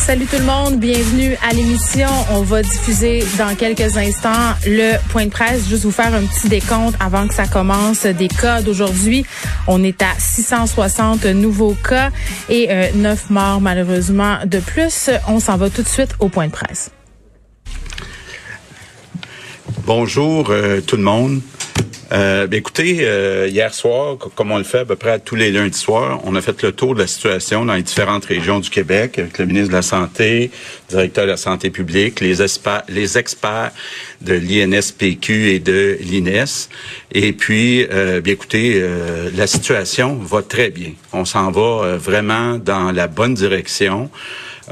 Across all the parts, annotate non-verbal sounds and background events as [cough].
Salut tout le monde, bienvenue à l'émission. On va diffuser dans quelques instants le point de presse. Juste vous faire un petit décompte avant que ça commence des cas d'aujourd'hui. On est à 660 nouveaux cas et euh, 9 morts malheureusement de plus. On s'en va tout de suite au point de presse. Bonjour euh, tout le monde. Euh, ben, écoutez, euh, hier soir, comme on le fait à peu près tous les lundis soirs, on a fait le tour de la situation dans les différentes régions du Québec avec le ministre de la Santé, le directeur de la Santé publique, les, experts, les experts de l'INSPQ et de l'INES. Et puis, euh, bien écoutez, la situation va très bien. On s'en va vraiment dans la bonne direction.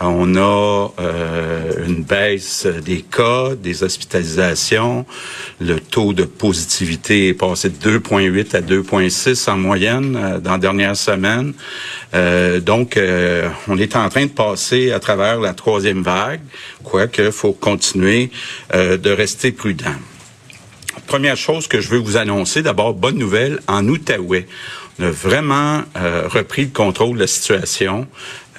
On a euh, une baisse des cas, des hospitalisations. Le taux de positivité est passé de 2,8 à 2,6 en moyenne euh, dans la dernière semaine. Euh, donc, euh, on est en train de passer à travers la troisième vague, quoique faut continuer euh, de rester prudent. Première chose que je veux vous annoncer, d'abord, bonne nouvelle, en Outaouais. On a vraiment repris le contrôle de la situation.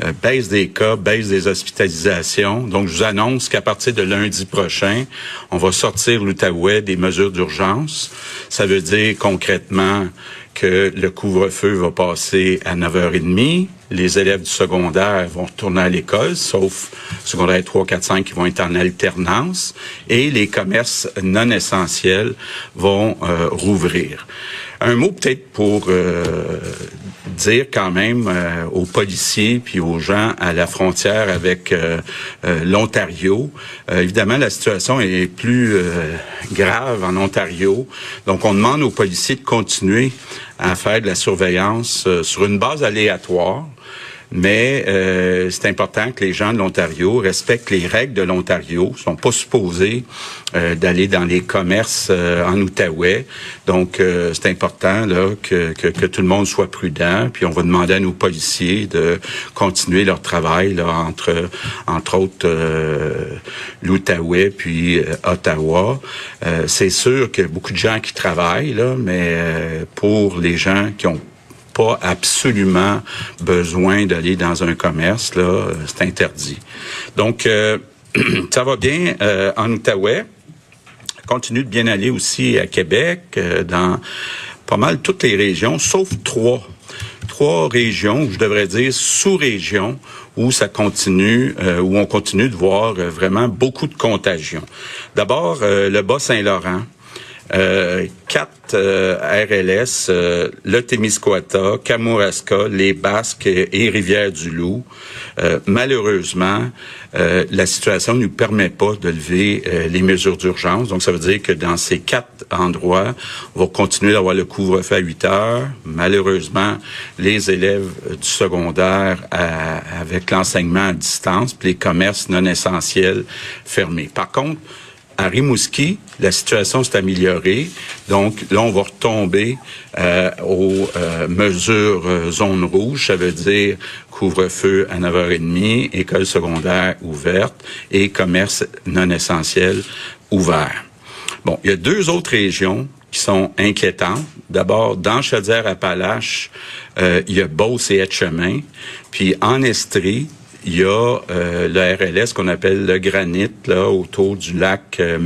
Euh, baisse des cas, baisse des hospitalisations. Donc, je vous annonce qu'à partir de lundi prochain, on va sortir l'Outaouais des mesures d'urgence. Ça veut dire concrètement que le couvre-feu va passer à 9h30. Les élèves du secondaire vont retourner à l'école, sauf secondaire 3, 4, 5 qui vont être en alternance. Et les commerces non essentiels vont euh, rouvrir. Un mot peut-être pour euh, dire quand même euh, aux policiers puis aux gens à la frontière avec euh, euh, l'Ontario. évidemment, la situation est plus grave en Ontario. Donc, on demande aux policiers de continuer à faire de la surveillance sur une base aléatoire mais euh, c'est important que les gens de l'Ontario respectent les règles de l'Ontario. Ils sont pas supposés euh, d'aller dans les commerces euh, en Outaouais. Donc, c'est important là que, que, que, tout le monde soit prudent. Puis, on va demander à nos policiers de continuer leur travail là, entre, entre autres, l'Outaouais puis Ottawa. c'est sûr qu'il y a beaucoup de gens qui travaillent, là, mais pour les gens qui ont absolument besoin d'aller dans un commerce, là, c'est interdit. Donc, euh, [clears throat] ça va bien euh, en Outaouais. Continue de bien aller aussi à Québec, euh, dans pas mal toutes les régions, sauf trois. Trois régions, je devrais dire sous-régions, où ça continue, où on continue de voir vraiment beaucoup de contagions. D'abord, le Bas-Saint-Laurent, euh, quatre euh, RLS, euh, le Témiscouata, Kamouraska, les Basques et Rivière-du-Loup. Euh, malheureusement, la situation ne nous permet pas de lever les mesures d'urgence. Donc, ça veut dire que dans ces quatre endroits, on va continuer d'avoir le couvre-feu à 8 heures. Malheureusement, les élèves du secondaire avec l'enseignement à distance, les commerces non essentiels fermés. Par contre, à Rimouski, la situation s'est améliorée. Donc là, on va retomber euh, aux euh, mesures euh, zone rouge. Ça veut dire couvre-feu à 9h30, école secondaire ouverte et commerce non essentiel ouvert. Bon, il y a deux autres régions qui sont inquiétantes. D'abord, dans Chaudière-Appalaches, euh, il y a Beauce et Etchemin. Puis en Estrie, il y a euh, le RLS qu'on appelle le granit là autour du lac euh.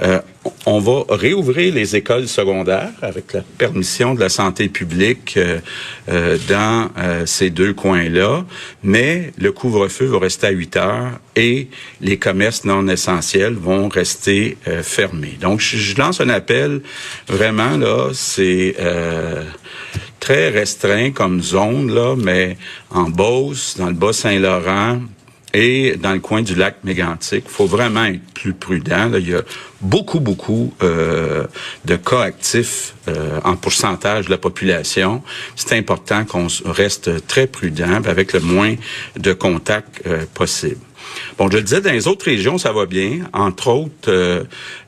Euh, on va réouvrir les écoles secondaires avec la permission de la santé publique euh, dans ces deux coins-là, mais le couvre-feu va rester à 8 heures et les commerces non essentiels vont rester fermés. Donc, je, lance un appel vraiment là, c'est très restreint comme zone, là, mais en Beauce, dans le Bas-Saint-Laurent, et dans le coin du lac Mégantic. Il faut vraiment être plus prudent. Il y a beaucoup, beaucoup euh, de cas actifs euh, en pourcentage de la population. C'est important qu'on reste très prudent avec le moins de contacts euh, possible. Bon, je le disais, dans les autres régions, ça va bien. Entre autres, euh,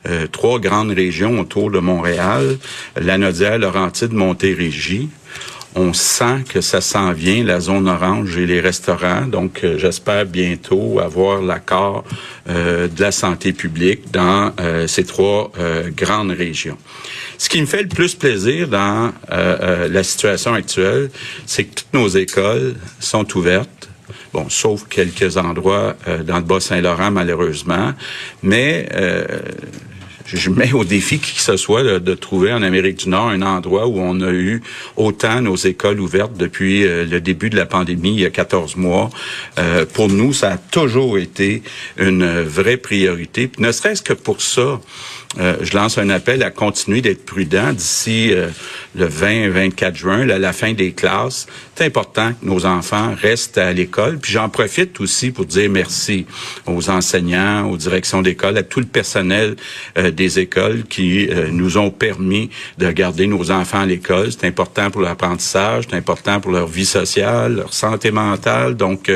euh, trois grandes régions autour de Montréal, la Nodière, Laurentide, Montérégie. On sent que ça s'en vient, la zone orange et les restaurants. Donc, euh, j'espère bientôt avoir l'accord de la santé publique dans ces trois grandes régions. Ce qui me fait le plus plaisir dans la situation actuelle, c'est que toutes nos écoles sont ouvertes Bon, sauf quelques endroits euh, dans le Bas-Saint-Laurent, malheureusement. Mais euh, je mets au défi qui que ce soit de, trouver en Amérique du Nord un endroit où on a eu autant nos écoles ouvertes depuis euh, le début de la pandémie, il y a 14 mois. pour nous, ça a toujours été une vraie priorité. ne serait-ce que pour ça, euh, je lance un appel à continuer d'être prudent d'ici euh, le 20-24 juin, la fin des classes. C'est important que nos enfants restent à l'école. Puis j'en profite aussi pour dire merci aux enseignants, aux directions d'école, à tout le personnel euh, des écoles qui nous ont permis de garder nos enfants à l'école. C'est important pour l'apprentissage, c'est important pour leur vie sociale, leur santé mentale. Donc,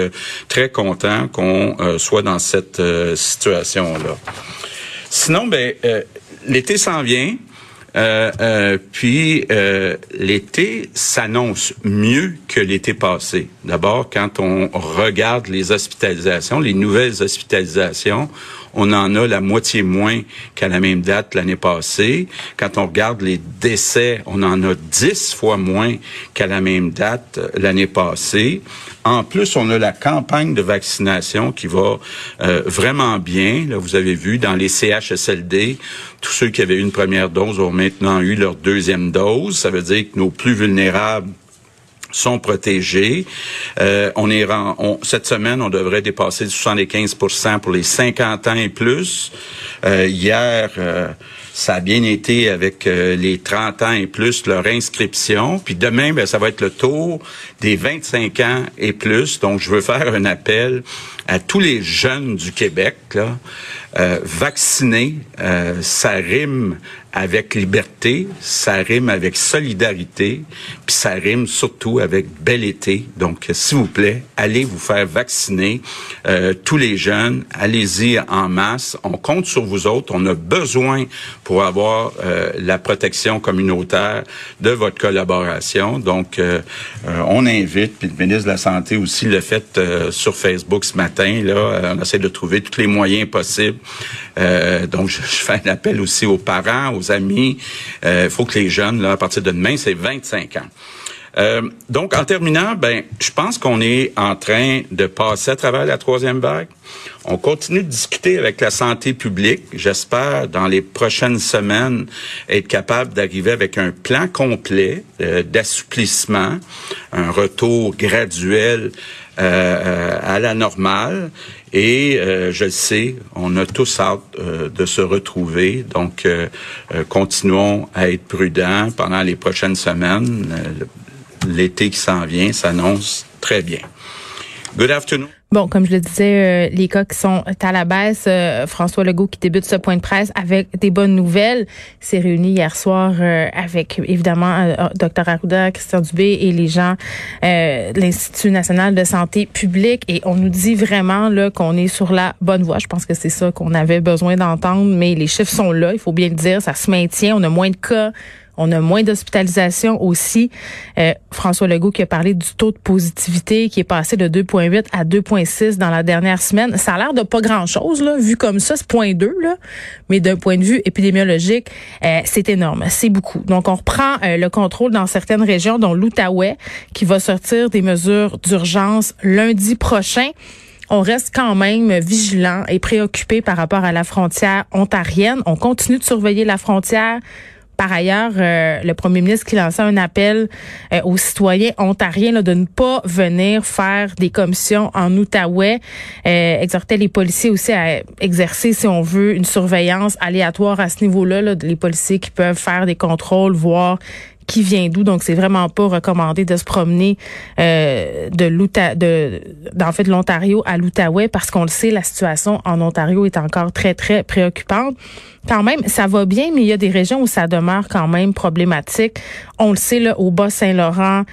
très content qu'on soit dans cette situation-là. Sinon, ben, euh, l'été s'en vient. Euh, euh, puis l'été s'annonce mieux que l'été passé. D'abord, quand on regarde les hospitalisations, les nouvelles hospitalisations, on en a la moitié moins qu'à la même date l'année passée. Quand on regarde les décès, on en a dix fois moins qu'à la même date l'année passée. En plus, on a la campagne de vaccination qui va euh, vraiment bien. Là, vous avez vu dans les CHSLD, tous ceux qui avaient eu une première dose ont maintenant eu leur deuxième dose. Ça veut dire que nos plus vulnérables sont protégés. Euh, on est on, cette semaine, on devrait dépasser 75% pour les 50 ans et plus. Euh, hier, euh, ça a bien été avec euh, les 30 ans et plus leur inscription. Puis demain, ben, ça va être le tour des 25 ans et plus. Donc, je veux faire un appel à tous les jeunes du Québec. Là, euh, vacciner, ça rime avec liberté, ça rime avec solidarité, puis ça rime surtout avec bel été. Donc, s'il vous plaît, allez vous faire vacciner. Euh, tous les jeunes, allez-y en masse. On compte sur vous autres. On a besoin pour avoir euh, la protection communautaire de votre collaboration. Donc, euh, on invite, puis le ministre de la Santé aussi l'a fait sur Facebook ce matin. Là, on essaie de trouver tous les moyens possibles. donc, je, je, fais un appel aussi aux parents, aux amis. Il euh, faut que les jeunes, là, à partir de demain, c'est 25 ans. Euh, donc, en terminant, ben, je pense qu'on est en train de passer à travers la troisième vague. On continue de discuter avec la santé publique. J'espère, dans les prochaines semaines, être capable d'arriver avec un plan complet euh, d'assouplissement, un retour graduel à la normale. Et euh, je le sais, on a tous hâte euh, de se retrouver. Donc, euh, continuons à être prudents pendant les prochaines semaines. L'été qui s'en vient s'annonce très bien. Good afternoon. Bon, comme je le disais, euh, les cas qui sont à la baisse, euh, François Legault qui débute ce point de presse avec des bonnes nouvelles, s'est réuni hier soir euh, avec évidemment Dr Arruda, Christian Dubé et les gens de l'Institut national de santé publique et on nous dit vraiment là qu'on est sur la bonne voie. Je pense que c'est ça qu'on avait besoin d'entendre, mais les chiffres sont là, il faut bien le dire, ça se maintient, on a moins de cas on a moins d'hospitalisation aussi. Euh, François Legault qui a parlé du taux de positivité qui est passé de 2,8 à 2,6 dans la dernière semaine. Ça a l'air de pas grand-chose, là, vu comme ça, c'est 0,2, là. Mais d'un point de vue épidémiologique, euh, c'est énorme. C'est beaucoup. Donc, on reprend euh, le contrôle dans certaines régions, dont l'Outaouais, qui va sortir des mesures d'urgence lundi prochain on reste quand même vigilant et préoccupé par rapport à la frontière ontarienne. On continue de surveiller la frontière. Par ailleurs, euh, le premier ministre qui lançait un appel euh, aux citoyens ontariens de ne pas venir faire des commissions en Outaouais, euh, exhortait les policiers aussi à exercer, si on veut, une surveillance aléatoire à ce niveau-là, là, les policiers qui peuvent faire des contrôles, voir qui vient d'où. Donc, c'est vraiment pas recommandé de se promener euh, de l'Outa, de, en fait, l'Ontario à l'Outaouais parce qu'on le sait, la situation en Ontario est encore très, très préoccupante. Quand même, ça va bien, mais il y a des régions où ça demeure quand même problématique. On le sait, là, au Bas-Saint-Laurent,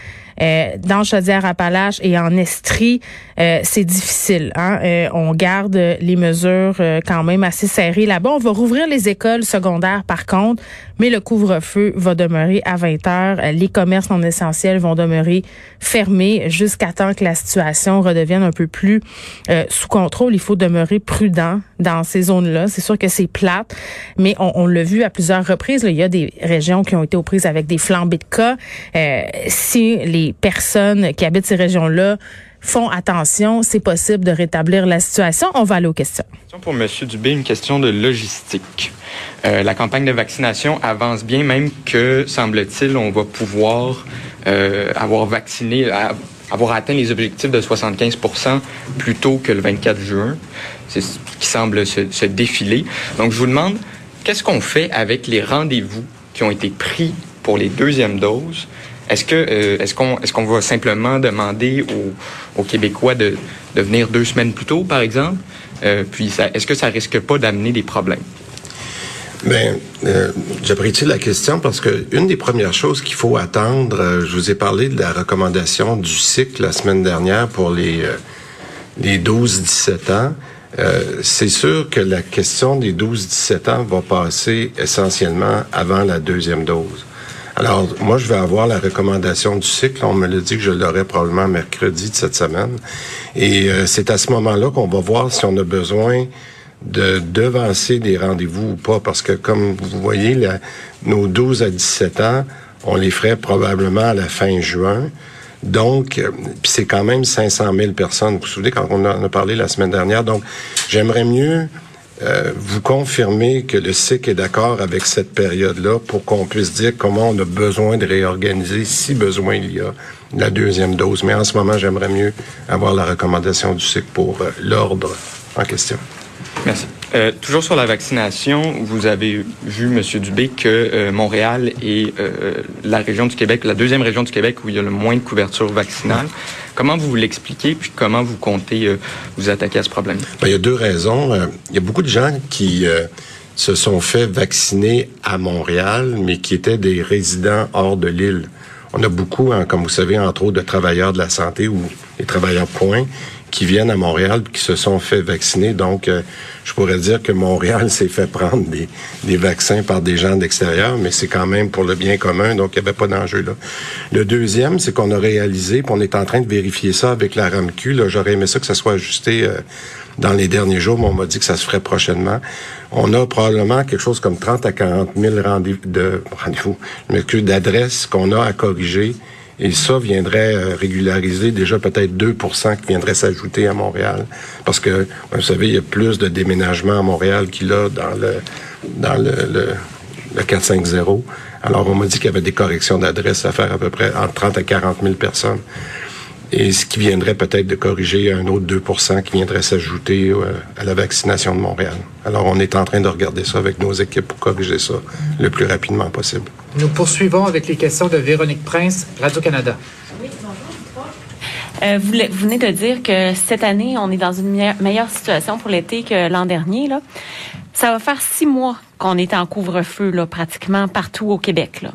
euh, dans Chaudière-Appalaches et en Estrie, euh, c'est difficile. Hein? Euh, on garde les mesures quand même assez serrées là-bas. On va rouvrir les écoles secondaires par contre, mais le couvre-feu va demeurer à 20 heures. Les commerces non essentiels vont demeurer fermés jusqu'à temps que la situation redevienne un peu plus sous contrôle. Il faut demeurer prudent dans ces zones-là. C'est sûr que c'est plate, mais on, on l'a vu à plusieurs reprises. Il y a des régions qui ont été aux prises avec des flambées de cas. si les personnes qui habitent ces régions-là font attention, c'est possible de rétablir la situation. On va aller aux questions. Pour M. Dubé, une question de logistique. Euh, la campagne de vaccination avance bien, même que, semble-t-il, on va pouvoir euh, avoir vacciné, avoir atteint les objectifs de 75 plus tôt que le 24 juin. Ce qui semble se, se défiler. Donc, je vous demande, qu'est-ce qu'on fait avec les rendez-vous qui ont été pris pour les deuxièmes doses est-ce que euh, est-ce qu'on est-ce qu'on va simplement demander aux, Québécois de, de, venir deux semaines plus tôt, par exemple? Euh, Puis est-ce que ça risque pas d'amener des problèmes? Bien, euh, j'apprécie la question parce que une des premières choses qu'il faut attendre, je vous ai parlé de la recommandation du cycle la semaine dernière pour les les 12-17 ans. c'est sûr que la question des 12-17 ans va passer essentiellement avant la deuxième dose. Alors, moi, je vais avoir la recommandation du cycle. On me l'a dit que je l'aurai probablement mercredi de cette semaine. Et euh, c'est à ce moment-là qu'on va voir si on a besoin de devancer des rendez-vous ou pas. Parce que, comme vous voyez, nos 12 à 17 ans, on les ferait probablement à la fin juin. Donc, euh, c'est quand même 500 000 personnes. Vous vous souvenez quand on en a parlé la semaine dernière. Donc, j'aimerais mieux euh, vous confirmez que le SIC est d'accord avec cette période-là pour qu'on puisse dire comment on a besoin de réorganiser, si besoin il y a, la deuxième dose. Mais en ce moment, j'aimerais mieux avoir la recommandation du SIC pour euh, l'ordre en question. Merci. Euh, toujours sur la vaccination, vous avez vu, M. Dubé, que euh, Montréal est euh, la région du Québec, la deuxième région du Québec où il y a le moins de couverture vaccinale. Comment vous l'expliquez, puis comment vous comptez vous attaquer à ce problème? Ben, il y a deux raisons. il y a beaucoup de gens qui se sont fait vacciner à Montréal, mais qui étaient des résidents hors de l'île. On a beaucoup, hein, comme vous savez, entre autres, de travailleurs de la santé ou des travailleurs points qui viennent à Montréal qui se sont fait vacciner. Donc, euh, je pourrais dire que Montréal [laughs] s'est fait prendre des, vaccins par des gens d'extérieur, mais c'est quand même pour le bien commun, donc il n'y avait pas d'enjeu là. Le deuxième, c'est qu'on a réalisé, puis on est en train de vérifier ça avec la RAMQ. J'aurais aimé ça que ça soit ajusté euh, dans les derniers jours, mais on m'a dit que ça se ferait prochainement. On a probablement quelque chose comme 30 à 40 000 rendez-vous, de rendez-vous, d'adresses qu'on a à corriger et ça viendrait euh, régulariser déjà peut-être 2% qui viendraient s'ajouter à Montréal. Parce que, vous savez, il y a plus de déménagements à Montréal qu'il y a dans le, dans le, le, le 450. Alors, on m'a dit qu'il y avait des corrections d'adresse à faire à peu près entre 30 à 40 000 personnes et ce qui viendrait peut-être de corriger un autre 2% qui viendrait s'ajouter euh, à la vaccination de Montréal. Alors, on est en train de regarder ça avec nos équipes pour corriger ça le plus rapidement possible. Nous poursuivons avec les questions de Véronique Prince, Radio-Canada. Oui, bonjour. Euh, vous, venez de dire que cette année, on est dans une meilleure situation pour l'été que l'an dernier. Là. Ça va faire six mois qu'on est en couvre-feu là, pratiquement partout au Québec. Là.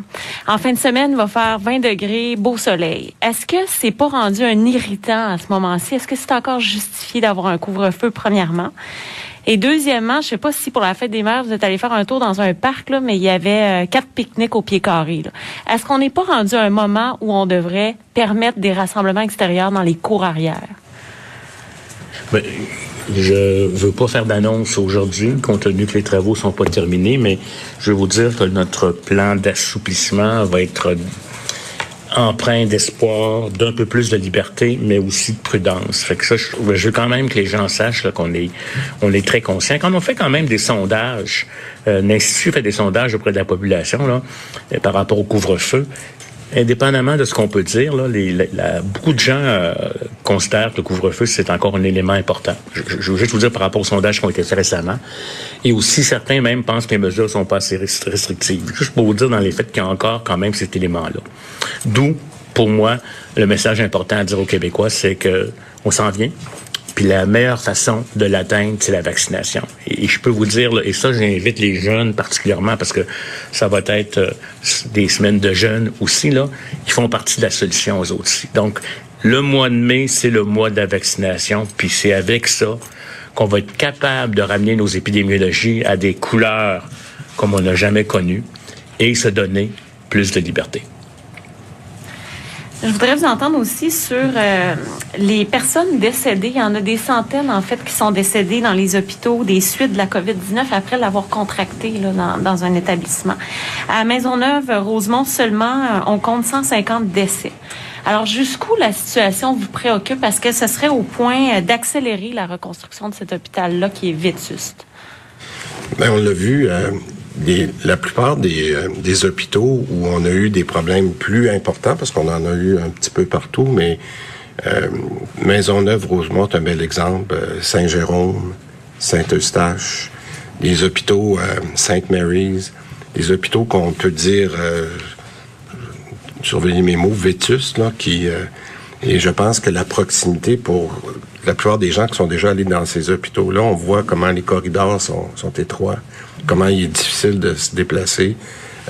En fin de semaine, il va faire 20 degrés, beau soleil. Est-ce que c'est pas rendu un irritant à ce moment-ci? Est-ce que c'est encore justifié d'avoir un couvre-feu, premièrement? Et deuxièmement, je sais pas si pour la fête des mères, vous êtes allé faire un tour dans un parc, là, mais il y avait euh, quatre pique-niques au pied carré. Est-ce qu'on n'est pas rendu à un moment où on devrait permettre des rassemblements extérieurs dans les cours arrière? Ben, je veux pas faire d'annonce aujourd'hui, compte tenu que les travaux sont pas terminés, mais je vais vous dire que notre plan d'assouplissement va être empreint d'espoir, d'un peu plus de liberté, mais aussi de prudence. Fait que ça, je, veux quand même que les gens sachent qu'on est, on est très conscient. Quand on fait quand même des sondages, euh, l'Institut fait des sondages auprès de la population là, euh, par rapport au couvre-feu, indépendamment de ce qu'on peut dire, là, les, beaucoup de gens euh, considèrent que le couvre-feu, c'est encore un élément important. Je, je, veux juste vous dire par rapport aux sondages qui ont été faits récemment. Et aussi, certains même pensent que les mesures sont pas assez restrictives. Juste pour vous dire dans les faits qu'il y a encore quand même cet élément-là. D'où, pour moi, le message important à dire aux Québécois, c'est que on s'en vient. Puis la meilleure façon de l'atteindre, c'est la vaccination. Et, je peux vous dire, et ça, j'invite les jeunes particulièrement parce que ça va être euh, des semaines de jeunes aussi, là, qui font partie de la solution aux autres. Donc, le mois de mai, c'est le mois de la vaccination. Puis c'est avec ça qu'on va être capable de ramener nos épidémiologies à des couleurs comme on n'a jamais connues et se donner plus de liberté. Je voudrais vous entendre aussi sur euh, les personnes décédées. Il y en a des centaines, en fait, qui sont décédées dans les hôpitaux des suites de la COVID-19 après l'avoir contracté là, dans, dans, un établissement. À Maisonneuve, Rosemont, seulement, euh, on compte 150 décès. Alors, jusqu'où la situation vous préoccupe? Est-ce que ce serait au point euh, d'accélérer la reconstruction de cet hôpital-là qui est vétuste? Bien, on l'a vu, la plupart des, euh, des, hôpitaux où on a eu des problèmes plus importants, parce qu'on en a eu un petit peu partout, mais euh, Maisonneuve, Rosemont, un bel exemple, euh, Saint-Jérôme, Saint-Eustache, les hôpitaux euh, Saint Mary's, les hôpitaux qu'on peut dire, euh, surveiller mes mots, vétus, là, qui et je pense que la proximité pour la plupart des gens qui sont déjà allés dans ces hôpitaux-là, on voit comment les corridors sont, sont étroits comment il est difficile de se déplacer,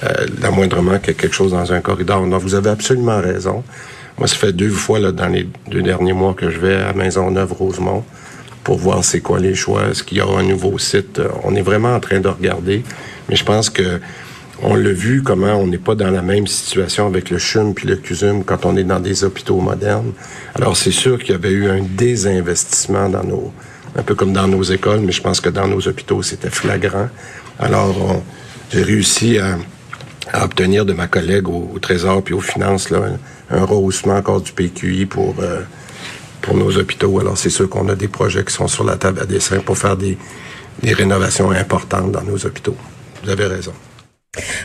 euh, l'amoindrement qu'il y a quelque chose dans un corridor. Donc, vous avez absolument raison. Moi, ça fait deux fois là, dans les deux derniers mois que je vais à Maisonneuve-Rosemont pour voir c'est quoi les choix, est-ce qu'il y aura un nouveau site. Euh, on est vraiment en train de regarder, mais je pense que on l'a vu comment on n'est pas dans la même situation avec le CHUM puis le CUSUM quand on est dans des hôpitaux modernes. Alors c'est sûr qu'il y avait eu un désinvestissement dans nos un peu comme dans nos écoles, mais je pense que dans nos hôpitaux c'était flagrant. Alors, j'ai réussi à, obtenir de ma collègue au, Trésor puis aux finances là, un, rehaussement encore du PQI pour, euh, pour nos hôpitaux. Alors, c'est sûr qu'on a des projets qui sont sur la table à dessin pour faire des, des rénovations importantes dans nos hôpitaux. Vous avez raison.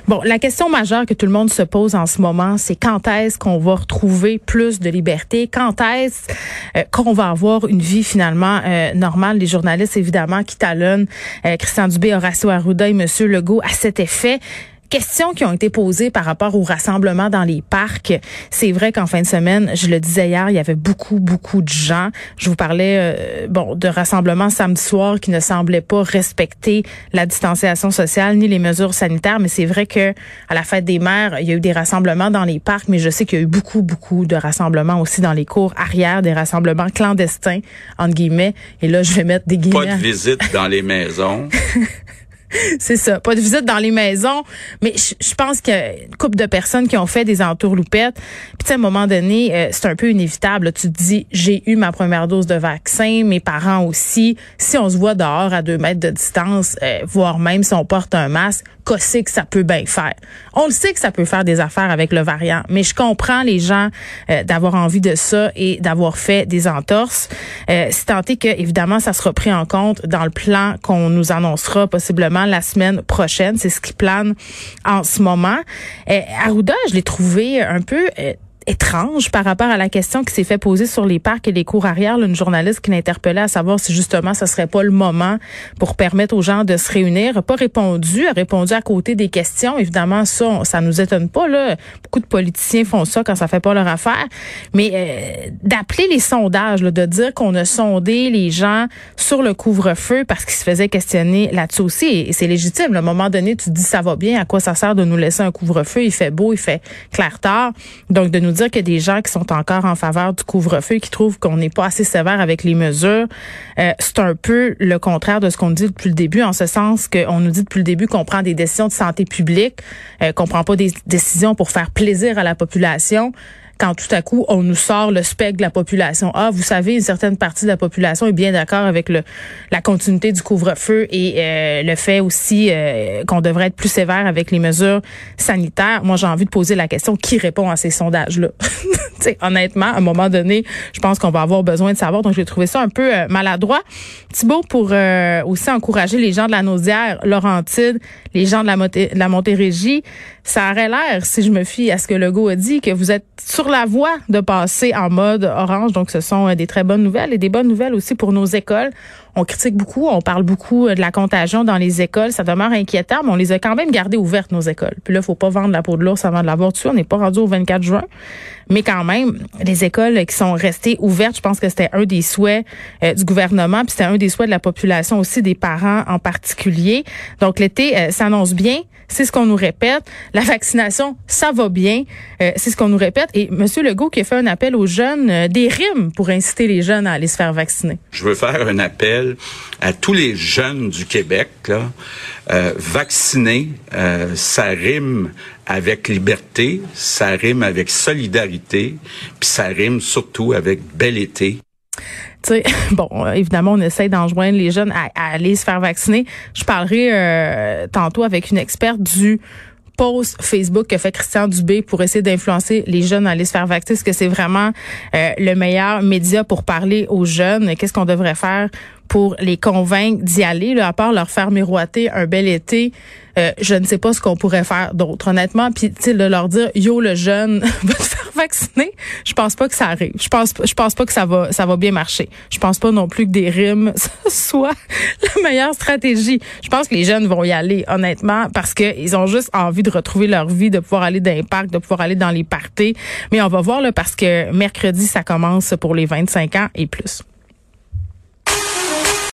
Bon, la question majeure que tout le monde se pose en ce moment, c'est quand est-ce qu'on va retrouver plus de liberté? Quand est-ce euh, qu'on va avoir une vie finalement euh, normale? Les journalistes, évidemment, qui talonnent euh, Christian Dubé, Horacio Arruda et M. Legault à cet effet questions qui ont été posées par rapport au rassemblement dans les parcs. C'est vrai qu'en fin de semaine, je le disais hier, il y avait beaucoup, beaucoup de gens. Je vous parlais euh, bon de rassemblements samedi soir qui ne semblaient pas respecter la distanciation sociale ni les mesures sanitaires. Mais c'est vrai que à la fête des mères, il y a eu des rassemblements dans les parcs, mais je sais qu'il y a eu beaucoup, beaucoup de rassemblements aussi dans les cours arrière, des rassemblements clandestins entre guillemets. Et là, je vais mettre des guillemets. Pas de visite dans les maisons. [laughs] [laughs] c'est ça. Pas de visite dans les maisons, mais je, pense qu'il y a une couple de personnes qui ont fait des entourloupettes. Puis à un moment donné, euh, c'est un peu inévitable. Tu te dis, j'ai eu ma première dose de vaccin, mes parents aussi. Si on se voit dehors à deux mètres de distance, euh, voire même si on porte un masque, qu'est-ce que ça peut bien faire? On le sait que ça peut faire des affaires avec le variant, mais je comprends les gens euh, d'avoir envie de ça et d'avoir fait des entorses. Euh, c'est tenté que, évidemment, ça sera pris en compte dans le plan qu'on nous annoncera possiblement la semaine prochaine. C'est ce qui plane en ce moment. Euh, Arruda, je l'ai trouvé un peu euh, étrange par rapport à la question qui s'est fait poser sur les parcs et les cours arrière. une journaliste qui l'interpellait à savoir si justement ce serait pas le moment pour permettre aux gens de se réunir. A pas répondu, a répondu à côté des questions. Évidemment, ça, ça nous étonne pas. Là. Beaucoup de politiciens font ça quand ça fait pas leur affaire. Mais euh, d'appeler les sondages, de dire qu'on a sondé les gens sur le couvre-feu parce qu'ils se faisaient questionner là-dessus aussi, et c'est légitime. À un moment donné, tu te dis ça va bien, à quoi ça sert de nous laisser un couvre-feu? Il fait beau, il fait clair tard. Donc, de nous dire qu'il y a des gens qui sont encore en faveur du couvre-feu, qui trouvent qu'on n'est pas assez sévère avec les mesures. Euh, c'est un peu le contraire de ce qu'on dit depuis le début, en ce sens qu'on nous dit depuis le début qu'on prend des décisions de santé publique, euh, qu'on prend pas des décisions pour faire plaisir à la population quand tout à coup on nous sort le spectre de la population. Ah, vous savez, une certaine partie de la population est bien d'accord avec le, la continuité du couvre-feu et euh, le fait aussi euh, qu'on devrait être plus sévère avec les mesures sanitaires. Moi, j'ai envie de poser la question qui répond à ces sondages-là? [laughs] honnêtement, à un moment donné, je pense qu'on va avoir besoin de savoir. Donc, j'ai trouvé ça un peu euh, maladroit. Thibault, pour aussi encourager les gens de la Naudière, Laurentide, les gens de la, de la Montérégie, ça aurait l'air, si je me fie à ce que Legault a dit, que vous êtes sur la voie de passer en mode orange. Donc, ce sont des très bonnes nouvelles et des bonnes nouvelles aussi pour nos écoles. On critique beaucoup, on parle beaucoup de la contagion dans les écoles. Ça demeure inquiétant, mais on les a quand même gardées ouvertes, nos écoles. Puis là, faut pas vendre la peau de l'ours avant de l'avoir dessus. On n'est pas rendu au 24 juin. Mais quand même, les écoles qui sont restées ouvertes, je pense que c'était un des souhaits euh, du gouvernement, puis c'était un des souhaits de la population aussi, des parents en particulier. Donc l'été euh, s'annonce bien, c'est ce qu'on nous répète. La vaccination, ça va bien, euh, c'est ce qu'on nous répète. Et M. Legault qui a fait un appel aux jeunes, des rimes pour inciter les jeunes à aller se faire vacciner. Je veux faire un appel à tous les jeunes du Québec. Là. vacciner, ça rime avec liberté, ça rime avec solidarité, puis ça rime surtout avec bel été. Sais, [laughs] bon, évidemment, on essaie d'enjoindre les jeunes à, aller se faire vacciner. Je parlerai euh, tantôt avec une experte du post Facebook que fait Christian Dubé pour essayer d'influencer les jeunes à aller se faire vacciner. Est-ce que c'est vraiment euh, le meilleur média pour parler aux jeunes? Qu'est-ce qu'on devrait faire pour les convaincre d'y aller, là, à part leur faire miroiter un bel été? Euh, je ne sais pas ce qu'on pourrait faire d'autre, honnêtement. Puis, tu leur dire, yo, le jeune, [laughs] va te faire vacciner. Je pense pas que ça arrive. Je pense, je pense pas que ça va, ça va bien marcher. Je pense pas non plus que des rimes [laughs] soit la meilleure stratégie. Je pense que les jeunes vont y aller, honnêtement, parce qu'ils ont juste envie de retrouver leur vie, de pouvoir aller dans les parcs, de pouvoir aller dans les parties. Mais on va voir, là, parce que mercredi, ça commence pour les 25 ans et plus.